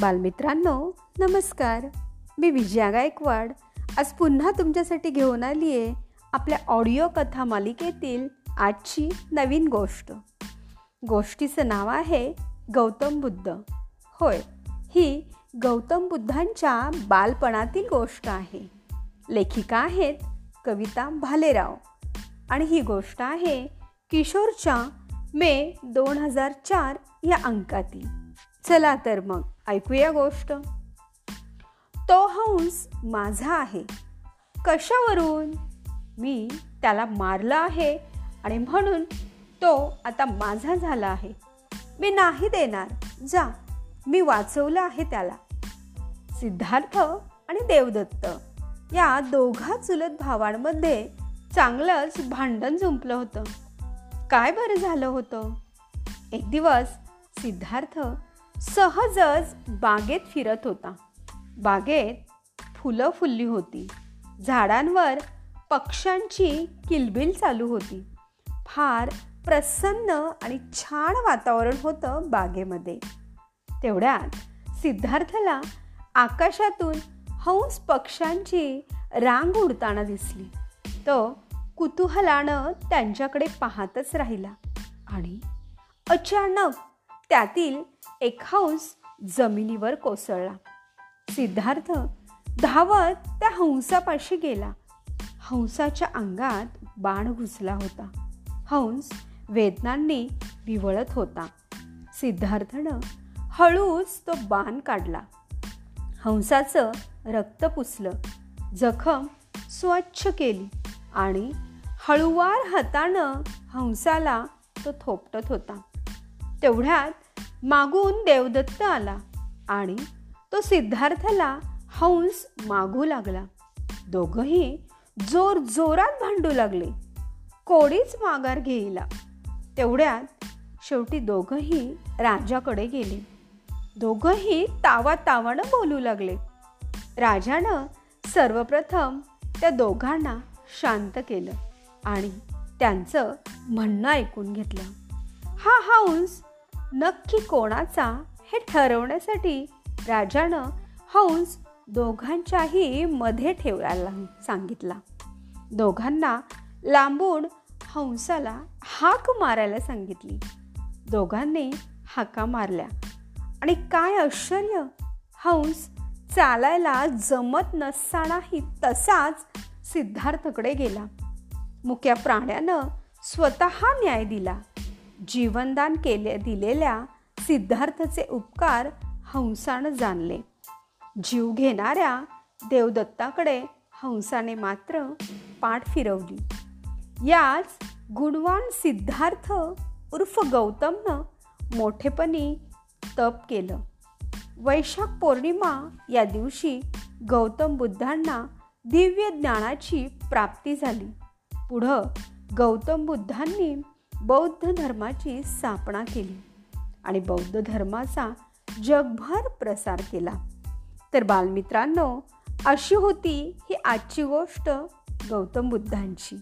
बालमित्रांनो नमस्कार. मी विजया गायकवाड. आज पुन्हा तुमच्यासाठी घेऊन आली आहे आपल्या ऑडिओ कथा मालिकेतील आजची नवीन गोष्ट. गोष्टीचं नाव आहे गौतम बुद्ध. होय ही गौतम बुद्धांच्या बालपणातील गोष्ट आहे. लेखिका आहेत कविता भालेराव. आणि ही गोष्ट आहे किशोरच्या मे दोन हजार चार या अंकातील. चला तर मग. ऐकूया गोष्ट. तो हंस माझा आहे. कशावरून? मी त्याला मारला आहे आणि म्हणून तो आता माझा झाला आहे. मी नाही देणार. जा मी वाचवलं आहे त्याला. सिद्धार्थ आणि देवदत्त या दोघा चुलत भावांमध्ये चांगलंच भांडण जुंपलं होतं. काय बरं झालं होतं? एक दिवस सिद्धार्थ सहजच बागेत फिरत होता. बागेत फुलं फुलली होती. झाडांवर पक्ष्यांची किलबिल चालू होती. फार प्रसन्न आणि छान वातावरण होतं बागेमध्ये. तेवढ्यात सिद्धार्थला आकाशातून हंस पक्ष्यांची रांग उडताना दिसली. तो कुतूहलानं त्यांच्याकडे पाहतच राहिला आणि अचानक त्यातील एक हंस जमिनीवर कोसळला. सिद्धार्थ धावत त्या हंसापाशी गेला. हंसाच्या अंगात बाण घुसला होता. हंस वेदनांनी विवळत होता. सिद्धार्थनं हळूच तो बाण काढला. हंसाचं रक्त पुसलं. जखम स्वच्छ केली आणि हळुवार हातानं हंसाला तो थोपटत होता. तेवढ्यात मागून देवदत्त आला आणि तो सिद्धार्थला हंस मागू लागला. दोघंही जोर जोरात भांडू लागले. कोडीच माघार घेईला. तेवढ्यात शेवटी दोघंही राजाकडे गेले. दोघंही तावा तावानं बोलू लागले. राजानं सर्वप्रथम त्या दोघांना शांत केलं आणि त्यांचं म्हणणं ऐकून घेतलं. हा हंस नक्की कोणाचा हे ठरवण्यासाठी राजानं हंस दोघांच्याही मध्ये ठेवायला सांगितला. दोघांना लांबून हंसाला हाक मारायला सांगितली. दोघांनी हाका मारल्या. आणि काय आश्चर्य! हंस चालायला जमत नसतानाही तसाच सिद्धार्थकडे गेला. मुक्या प्राण्यानं स्वतः न्याय दिला. जीवनदान केले दिलेल्या सिद्धार्थचे उपकार हंसानं जाणले. जीव घेणाऱ्या देवदत्ताकडे हंसाने मात्र पाठ फिरवली. याच गुणवान सिद्धार्थ उर्फ गौतमनं मोठेपणी तप केलं. वैशाख पौर्णिमा या दिवशी गौतम बुद्धांना दिव्य ज्ञानाची प्राप्ती झाली. पुढं गौतम बुद्धांनी बौद्ध धर्माची स्थापना केली. आणि बौद्ध धर्माचा जगभर प्रसार केला. तर बालमित्रांनो अशी होती ही आजची गोष्ट गौतम बुद्धांची.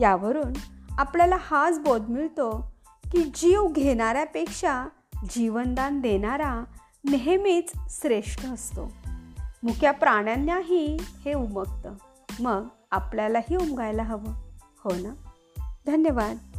यावरून आपल्याला हाच बोध मिळतो की जीव घेणाऱ्यापेक्षा जीवनदान देणारा नेहमीच श्रेष्ठ असतो. मुक्या प्राण्यांनाही हे उमगतं. मग आपल्यालाही उमगायला हवं. हो ना? धन्यवाद.